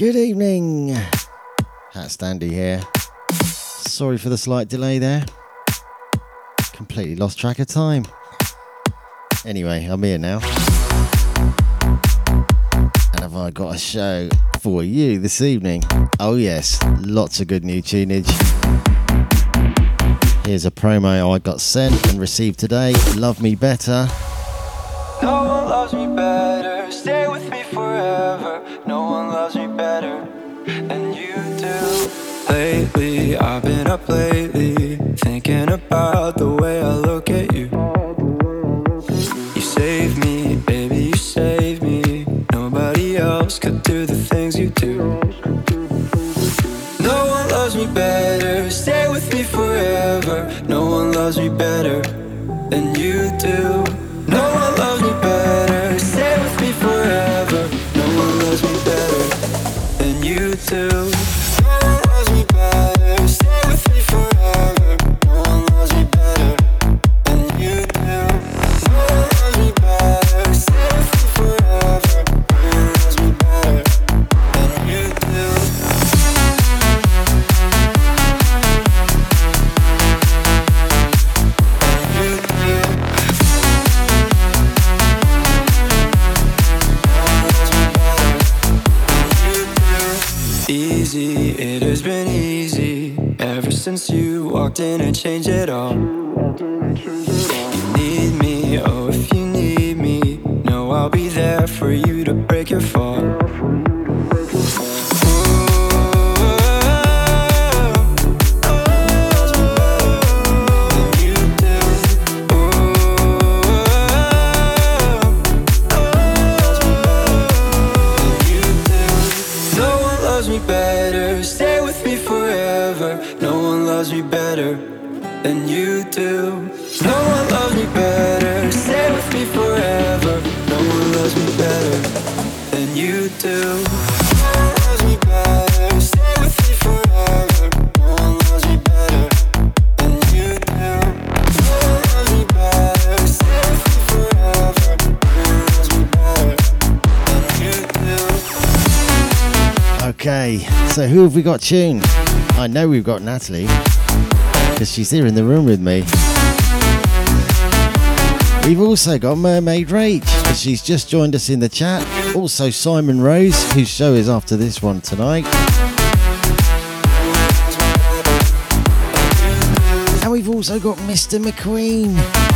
Good evening. HatStandy here. Sorry for the slight delay there. Completely lost track of time. Anyway, I'm here now. And have I got a show for you this evening? Oh, yes, lots of good new tunage. Here's a promo I got sent and received today Love Me Better. No one loves me better. Up lately, thinking about the way I look at you. You save me, baby, you save me. Nobody else could do the things you do. No one loves me better. Stay with me forever. No one loves me better than you do. No one loves me better. Stay with me forever. No one loves me better than you do. For you to who have we got tuned? I know we've got Natalie, because she's here in the room with me. We've also got Mermaid Rach, 'cause she's just joined us in the chat. Also Simon Rose, whose show is after this one tonight. And we've also got Mr. McQueen.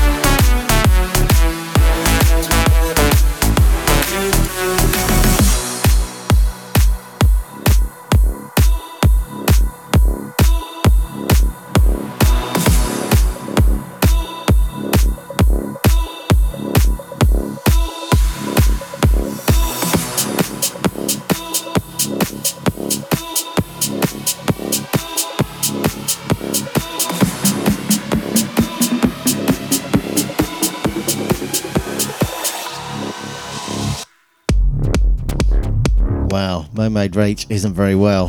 Mermaid Rach isn't very well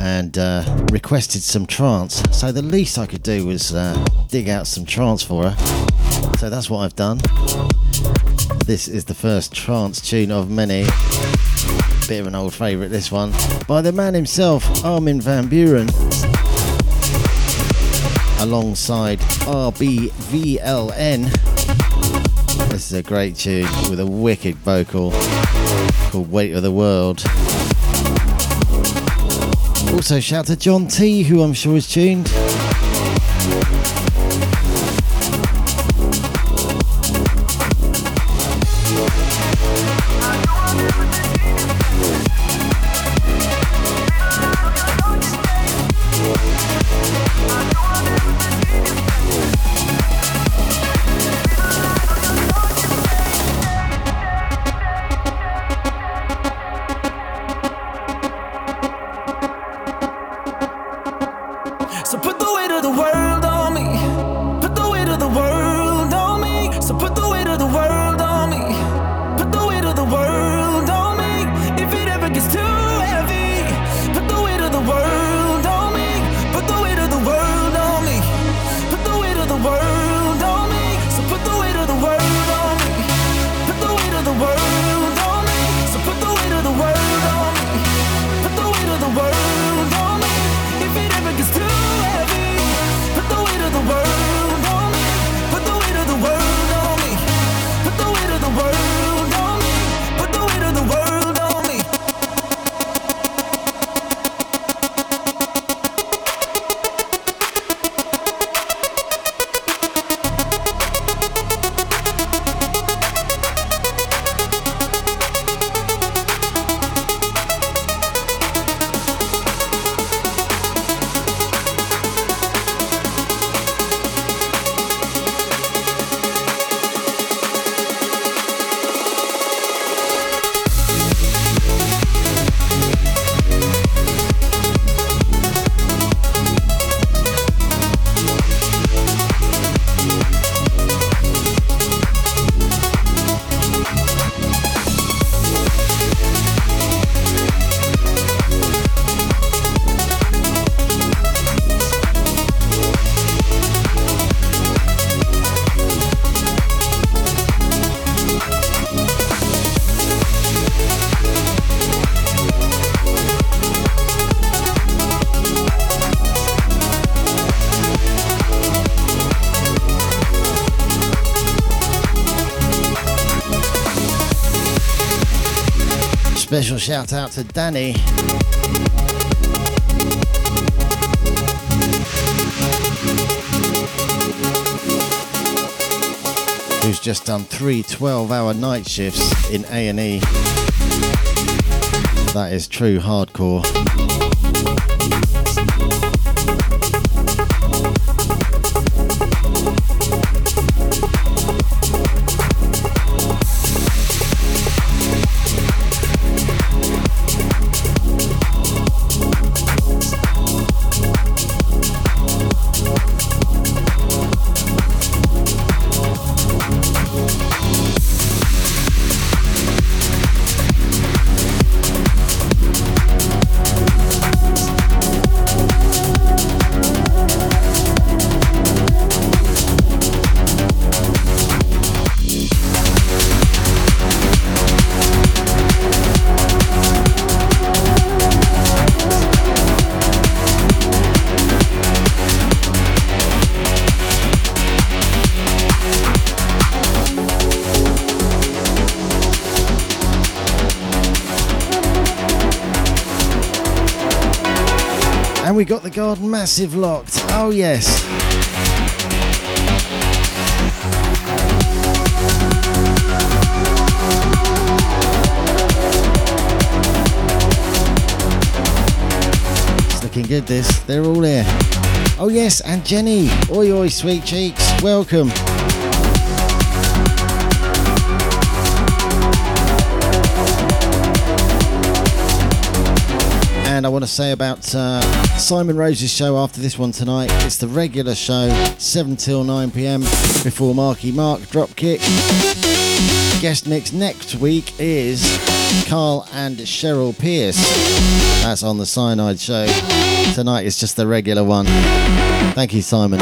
and uh, requested some trance. So the least I could do was uh, dig out some trance for her. So that's what I've done. This is the first trance tune of many. Bit of an old favourite, this one. By the man himself, Armin van Buuren. Alongside RBVLN. This is a great tune with a wicked vocal called Weight of the World. Also, shout to John T, who I'm sure is tuned. Shout out to Danny. Who's just done three 12 hour night shifts in A&E. That is true hardcore. Massive locked. Oh, yes. It's looking good, this. They're all here. Oh, yes, and Jenny. Oi, oi, sweet cheeks. Welcome. Want to say about uh, Simon Rose's show after this one tonight. It's the regular show, 7 till 9 pm, before Marky Mark Dropkick. Guest mix next week is Carl and Cheryl Pierce. That's on the Cyanide show. Tonight is just the regular one. Thank you, Simon.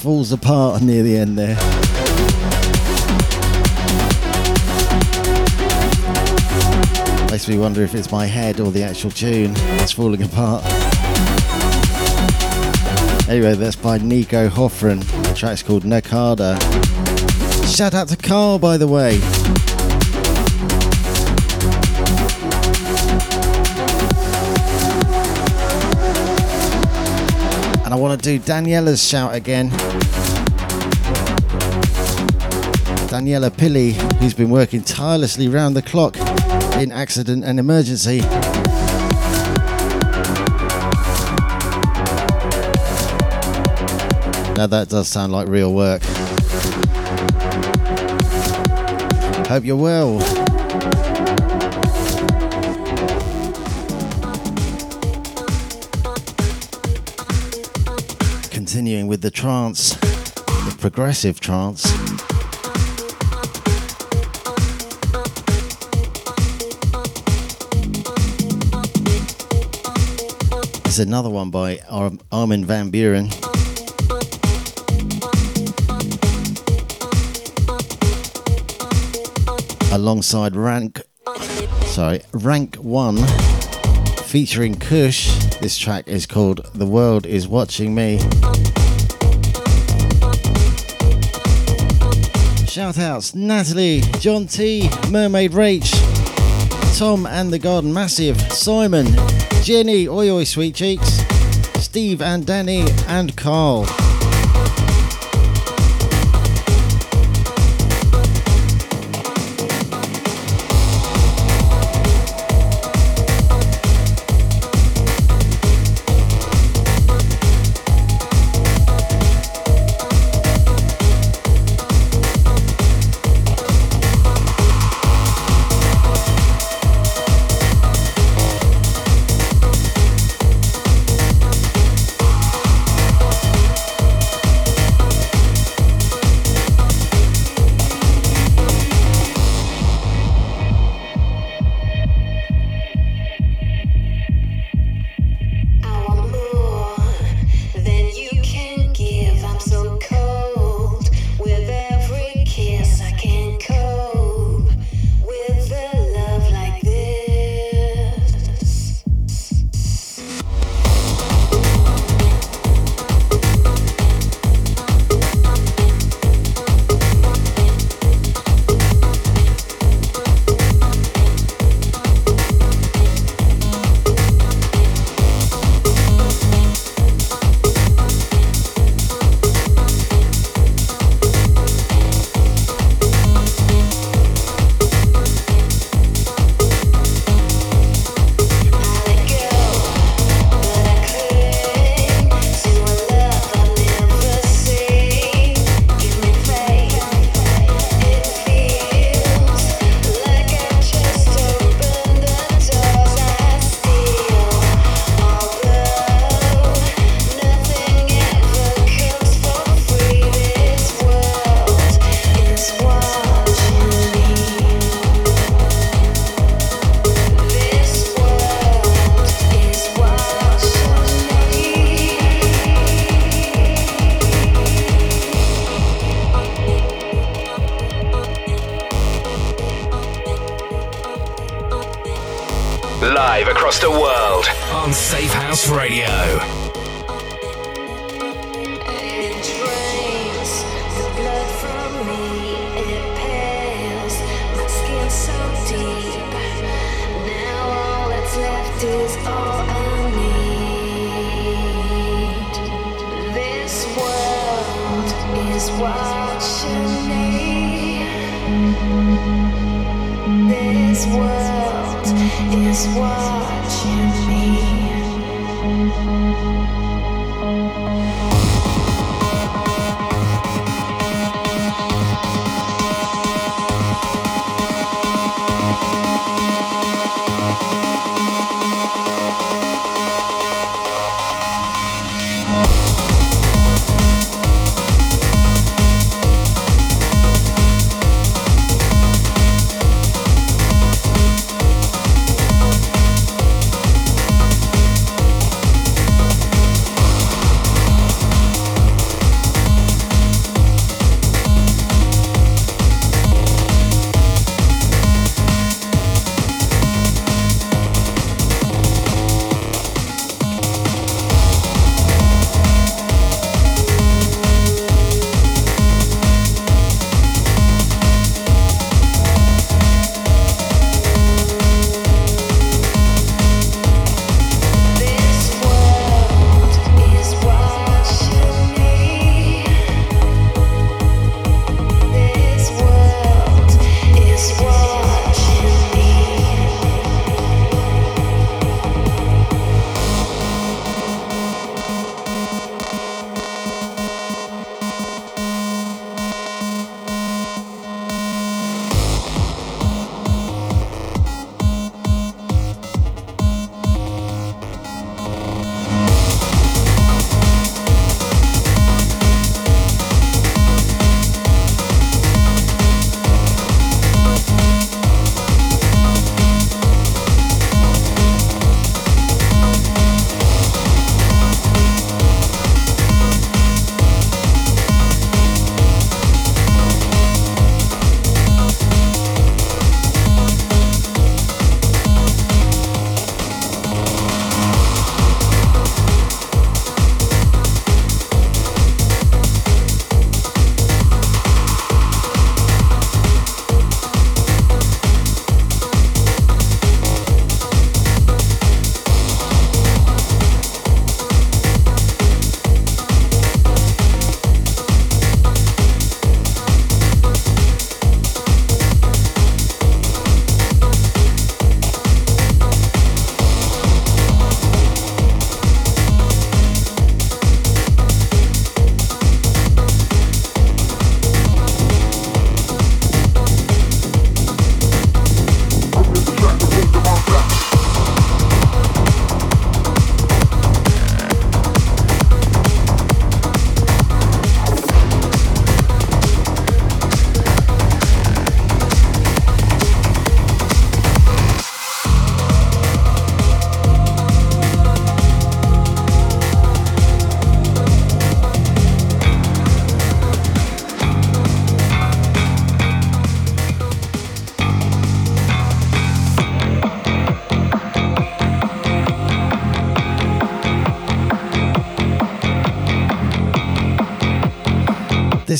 Falls apart near the end there. Makes me wonder if it's my head or the actual tune that's falling apart. Anyway, that's by Niko Hoffren. The track's called Naqada. Shout out to Carl, by the way. And I want to do Daniela's shout again. Daniela Pilly, who's been working tirelessly round the clock in accident and emergency. Now that does sound like real work. Hope you're well. With the trance, the progressive trance. There's another one by Ar- Armin van Buuren. Alongside Rank, sorry, Rank One, featuring Kush. This track is called "The World Is Watching Me." Shout outs Natalie, John T, Mermaid Rach, Tom and the Garden Massive, Simon, Jenny, Oi Oi Sweet Cheeks, Steve and Danny, and Carl.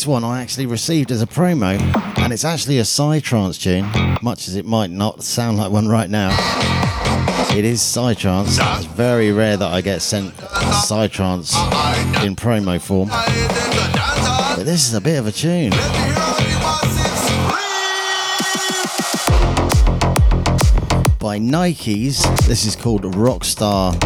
This one I actually received as a promo, and it's actually a Psytrance tune, much as it might not sound like one right now. It is Psytrance. It's very rare that I get sent Psytrance in promo form. But this is a bit of a tune. By Nikeys, this is called Rockstar.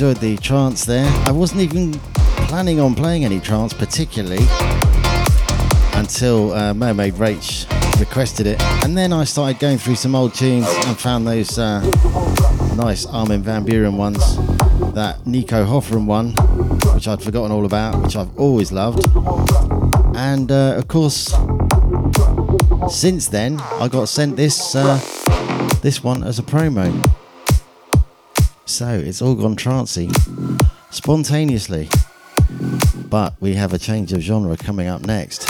Enjoyed the trance there. I wasn't even planning on playing any trance particularly until uh, Mermaid Rach requested it. And then I started going through some old tunes and found those uh, nice Armin Van Buuren ones. That Nico Hoferman one, which I'd forgotten all about, which I've always loved. And uh, of course, since then, I got sent this uh, this one as a promo. So it's all gone trancey, spontaneously. But we have a change of genre coming up next.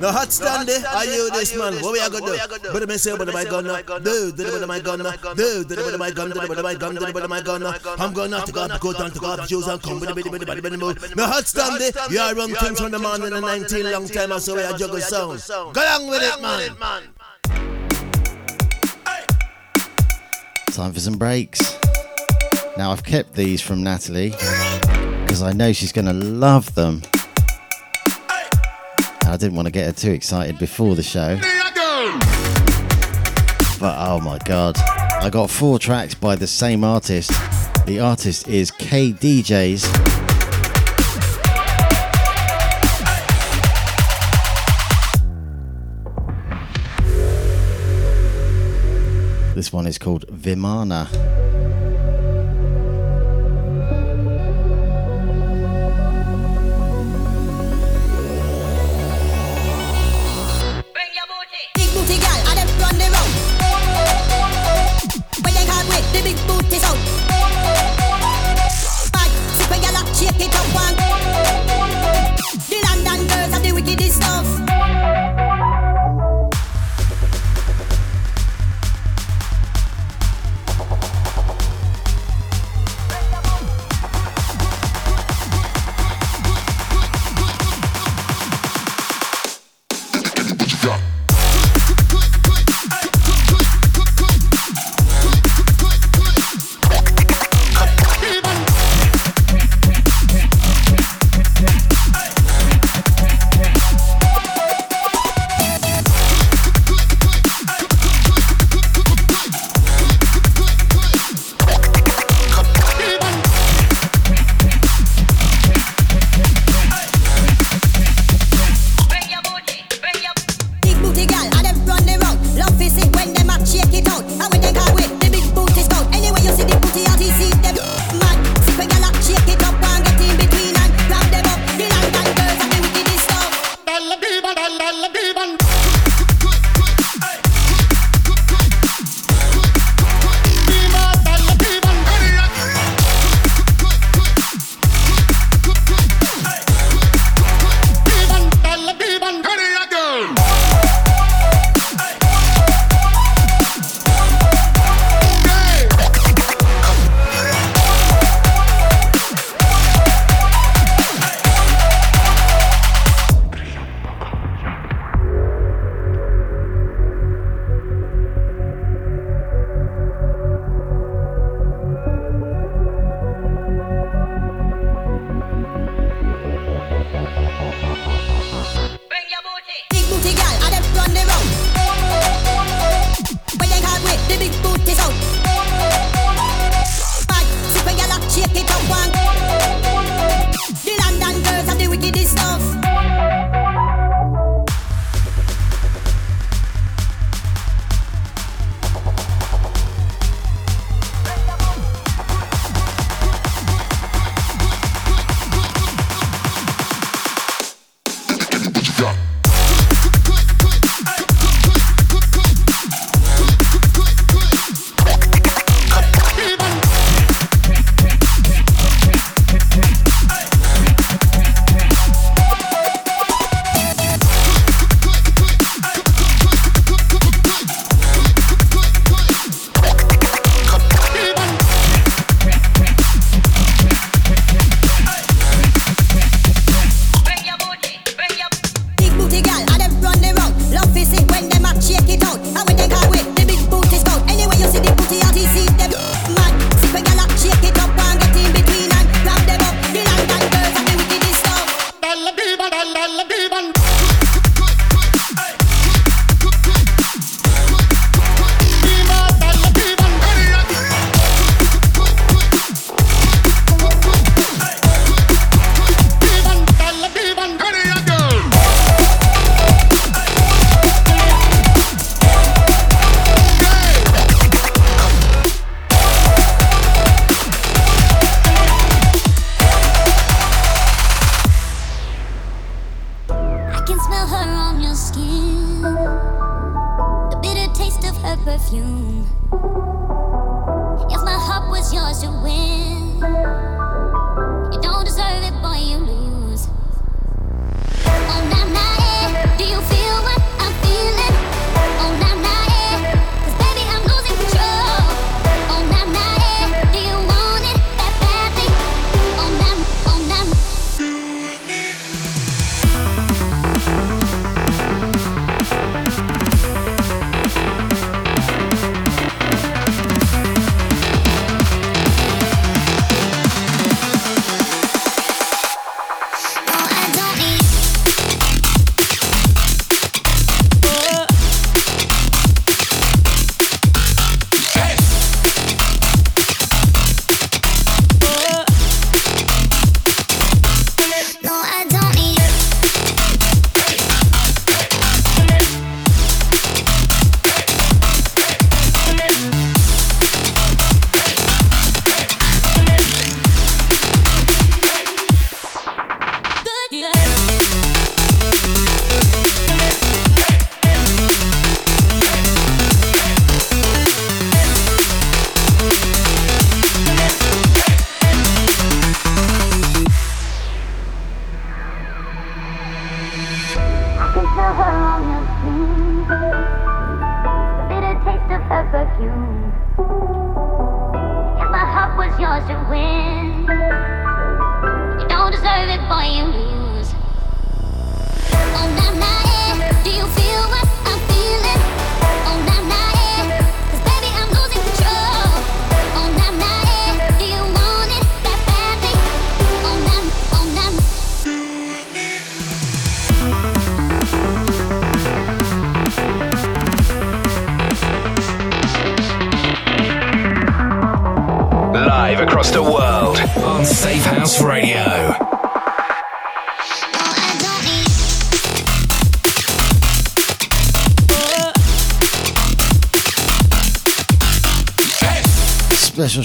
No hot stand there. Are you this man? What we are gonna do? But me say, but my gun, do, do, but my gun, do, do, but my gun, do, but my gun, do, but my gun. I'm gonna take off the coat and take off the shoes and come with the bitty, bitty, bitty, bitty. No hot stand there. You are run things from the man in the 19 long time, so we are juggle sound. Go along with it, man. Time for some breaks. Now I've kept these from Natalie because I know she's going to love them. I didn't want to get her too excited before the show. But oh my god, I got four tracks by the same artist. The artist is K-Deejays. This one is called Vimana.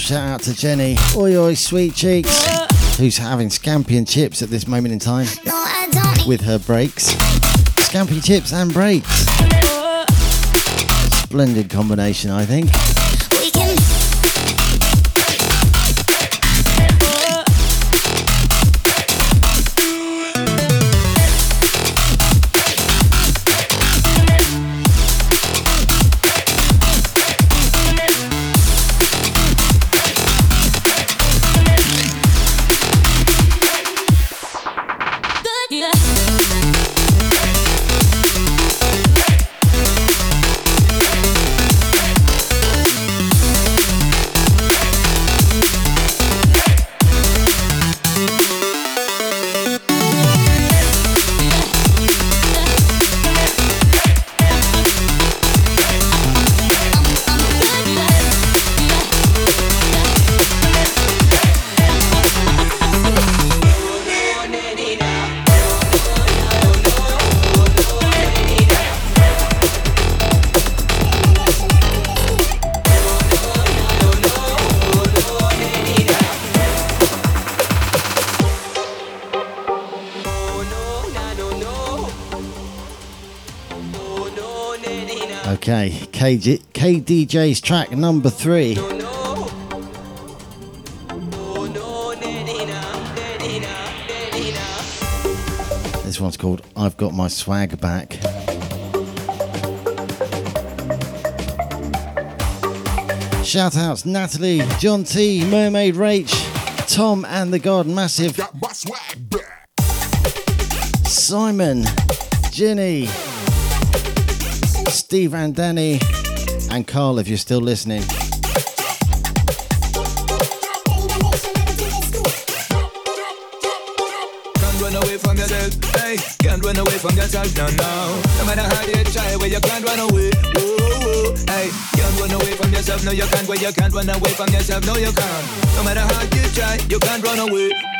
Shout out to Jenny, oi oi sweet cheeks, who's having scampi and chips at this moment in time No, I don't need with her breaks. Scampi chips and breaks. Splendid combination, I think. KG, K-Deejays track number three. This one's called I've Got My Swag Back. Shout outs Natalie, John T, Mermaid Rach, Tom and the God Massive, Got my swag back. Simon, Ginny, Steve and Danny, and Carl if you're still listening. Can't run away from yourself, no, no. No matter how you try, well, you can't run away. Hey. Can't run away from yourself, no, you can't. Well, you can't run away from yourself, no, you can't. No matter how you try, you can't run away.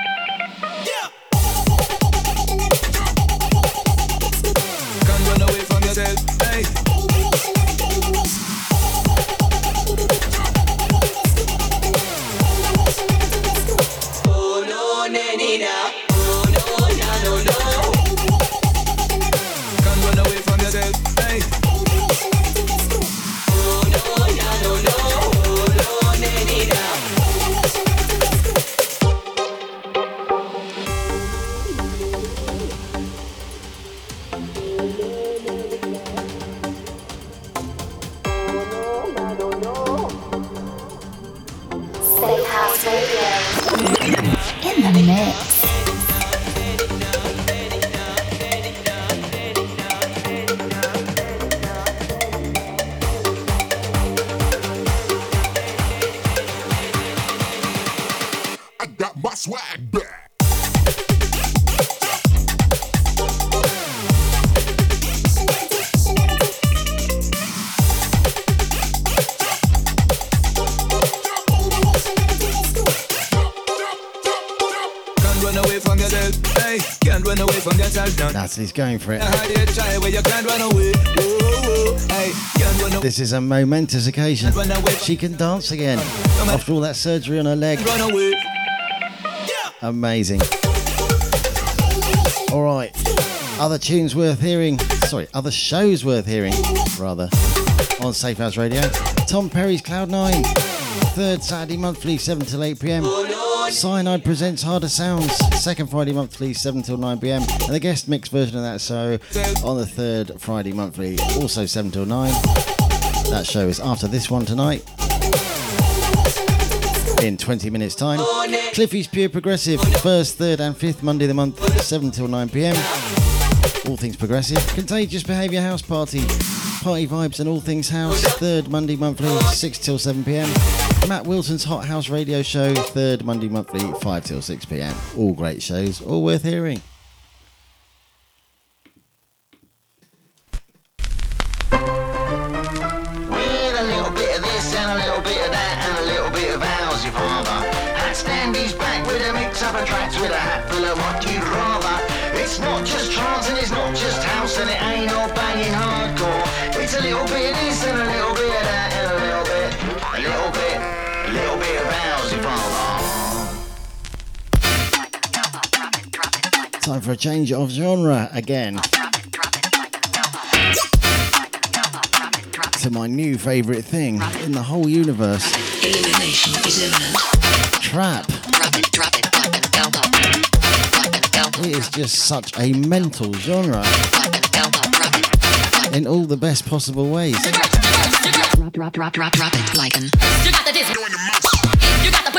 Can't run away. This is a momentous occasion. She can dance again after all that surgery on her leg. Amazing. All right. Other tunes worth hearing. Sorry, other shows worth hearing, rather, on Safehouse Radio. Tom Perry's Cloud Nine. Third Saturday monthly, 7 till 8 pm. Cyanide presents Harder Sounds. Second Friday monthly, 7 till 9 pm. And the guest mix version of that show on the third Friday monthly, also 7 till 9. That show is after this one tonight in 20 minutes' time. Cliffy's Pure Progressive, first, third, and fifth Monday of the month, 7 till 9 pm. All things progressive. Contagious Behaviour House Party, party vibes and all things house, third Monday monthly, 6 till 7 pm. Matt Wilson's Hot House Radio Show, third Monday monthly, 5 till 6 pm. All great shows, all worth hearing. For a change of genre again. To my new favourite thing in the whole universe trap. It, is just such a mental genre in all the best possible ways.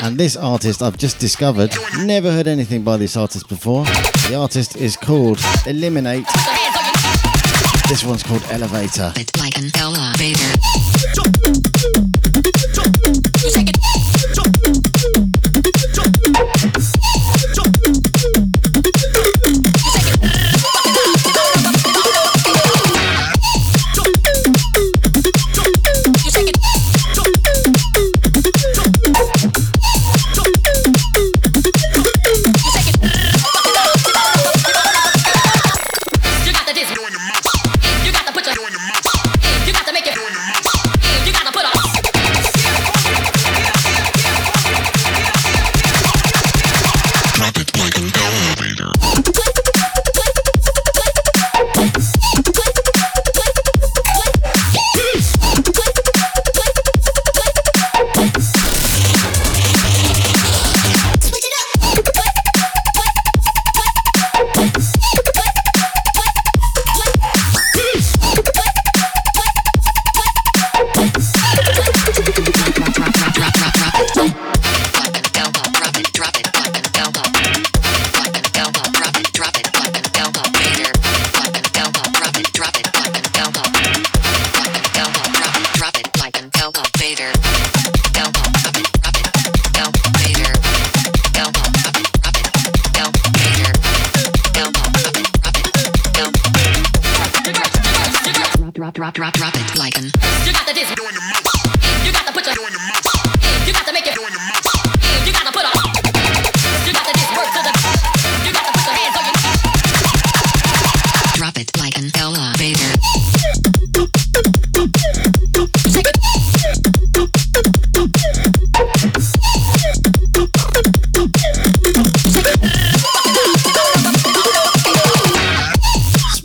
And this artist I've just discovered, never heard anything by this artist before. The artist is called Eliminate. This one's called Elevator. It like an elevator.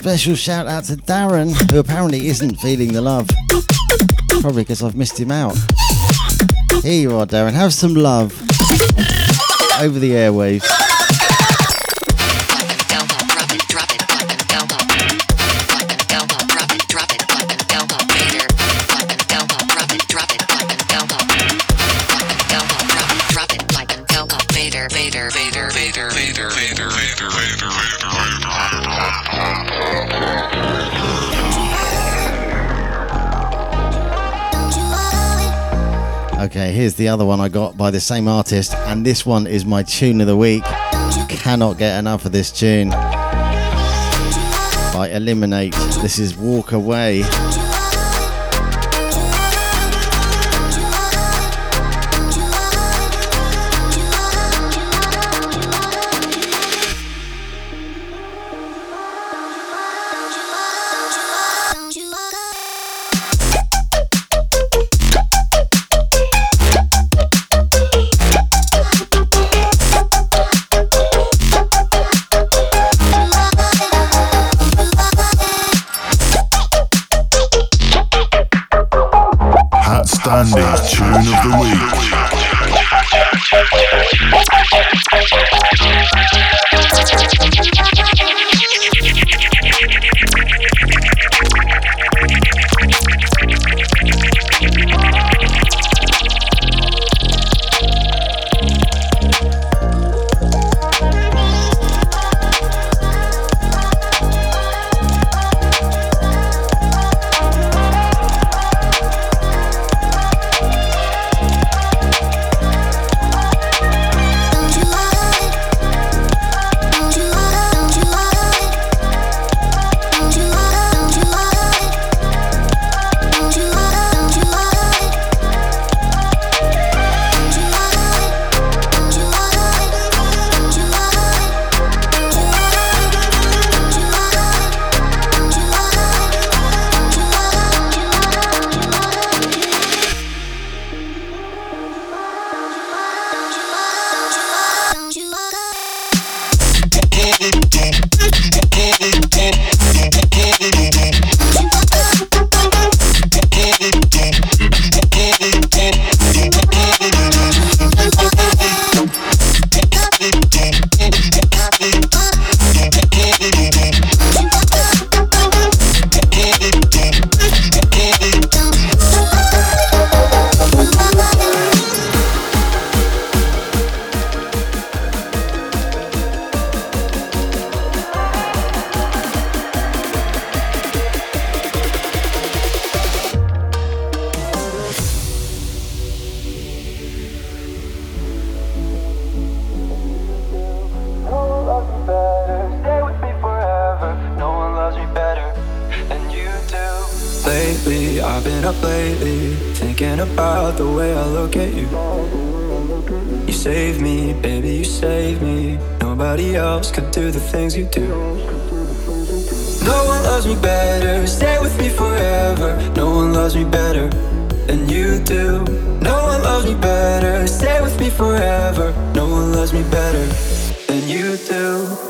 Special shout out to Darren, who apparently isn't feeling the love. Probably because I've missed him out. Here you are, Darren. Have some love over the airwaves. Here's the other one I got by the same artist, and this one is my tune of the week. Cannot get enough of this tune. By Eliminate. This is Walk Away. forever. No one loves me better than you do.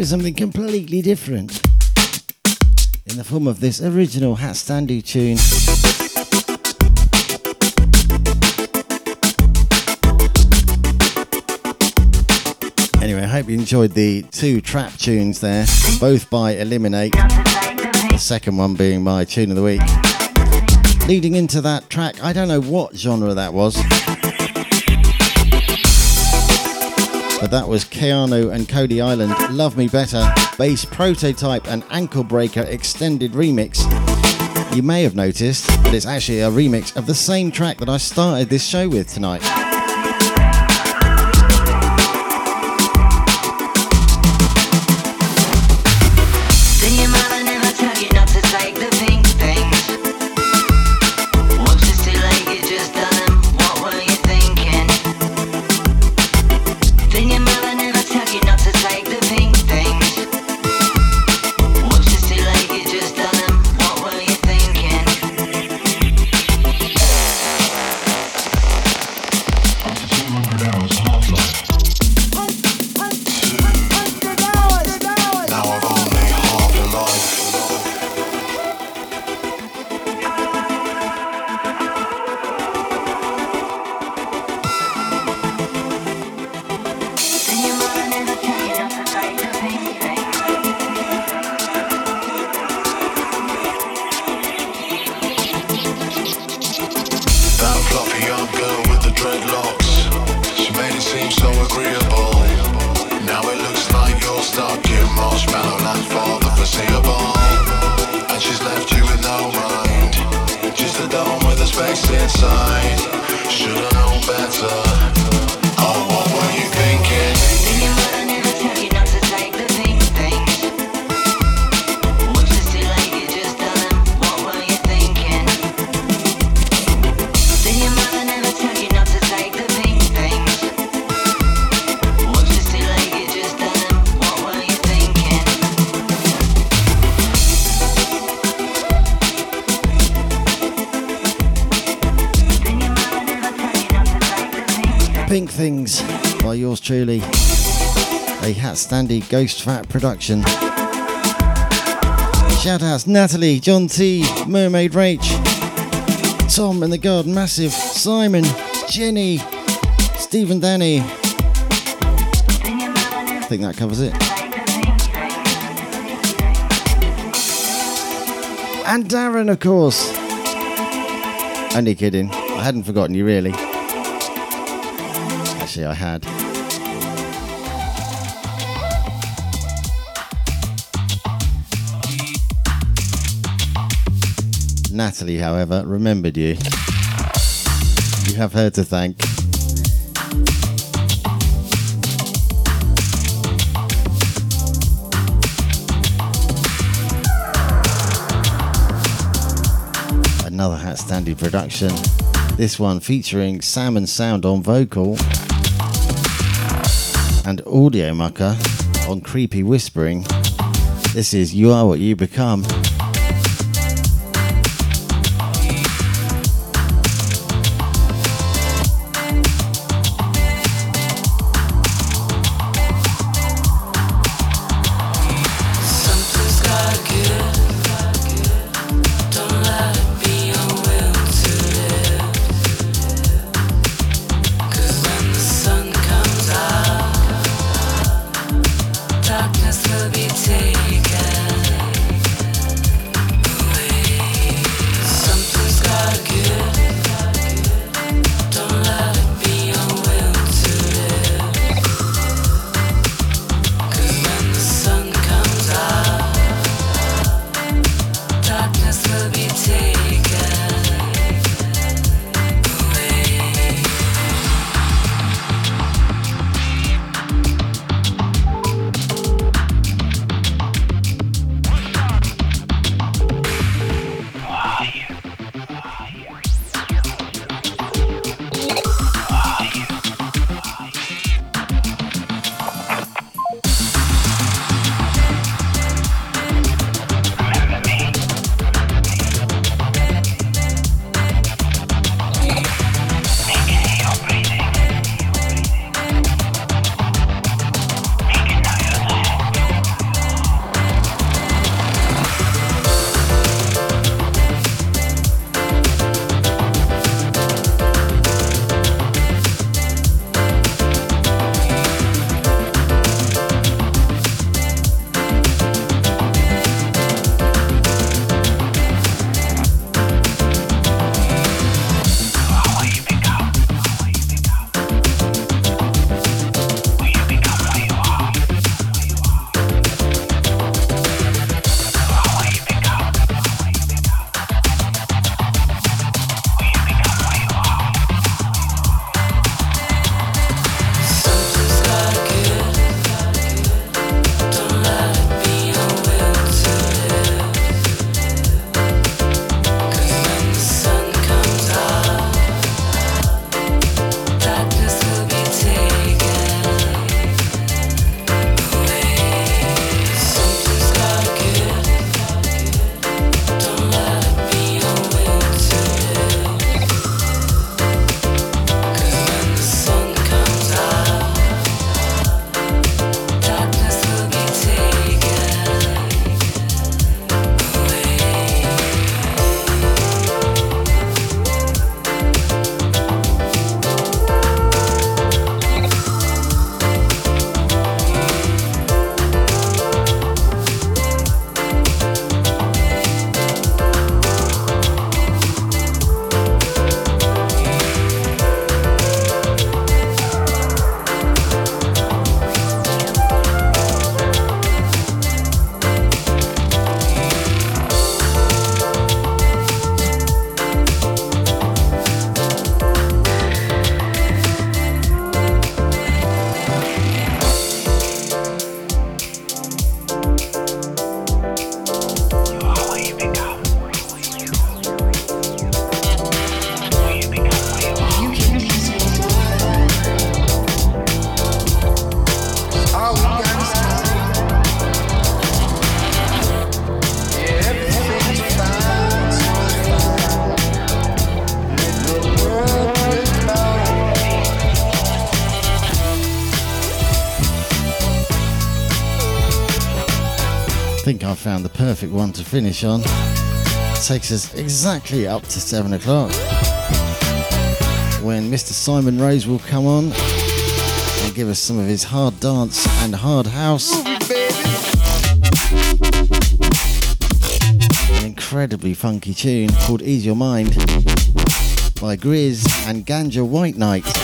for something completely different in the form of this original HatStandy tune. Anyway, I hope you enjoyed the two trap tunes there, both by Eliminate, the second one being my tune of the week. Leading into that track, I don't know what genre that was. But that was KYANU and Cody Island, Love Me Better, bass prototype and Anklebreaker extended remix. You may have noticed that it's actually a remix of the same track that I started this show with tonight. Standy Ghost Fat production. Shout outs Natalie, John T, Mermaid Rach, Tom and the Garden Massive, Simon, Jenny, Stephen Danny. I think that covers it. And Darren, of course. Only kidding. I hadn't forgotten you, really. Actually, I had. Natalie, however, remembered you. You have her to thank. Another HatStandy production. This one featuring SamandSound on vocal and Audiomucker on creepy whispering. This is You Are What You Become. Perfect one to finish on. Takes us exactly up to seven o'clock when Mr. Simon Rose will come on and give us some of his hard dance and hard house. An incredibly funky tune called Ease Your Mind by Griz and Ganja White Night.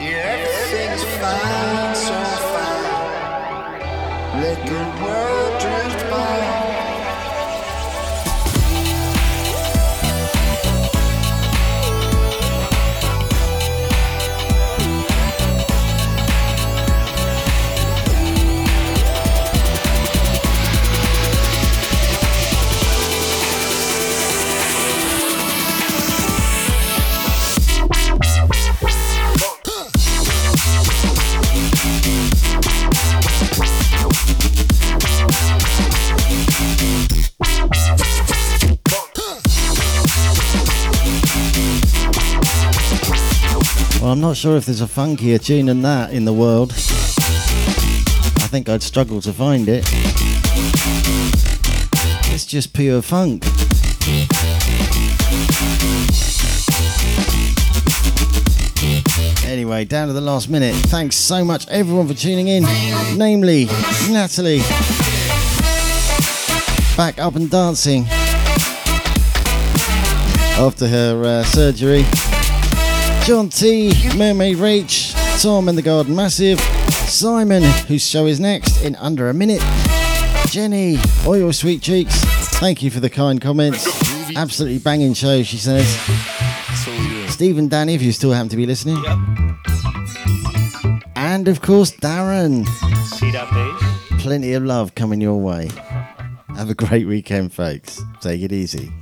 Yeah, everything's fine, so fine. Let the not sure if there's a funkier tune than that in the world. I think I'd struggle to find it. It's just pure funk. Anyway, down to the last minute. Thanks so much, everyone, for tuning in. Namely, Natalie. Back up and dancing after her uh, surgery. John T, Mermaid Rach, Tom and the Garden Massive, Simon, whose show is next in under a minute, Jenny, all your sweet cheeks. Thank you for the kind comments. Absolutely banging show, she says. Stephen, Danny, if you still happen to be listening. And of course, Darren. See that bass? Plenty of love coming your way. Have a great weekend, folks. Take it easy.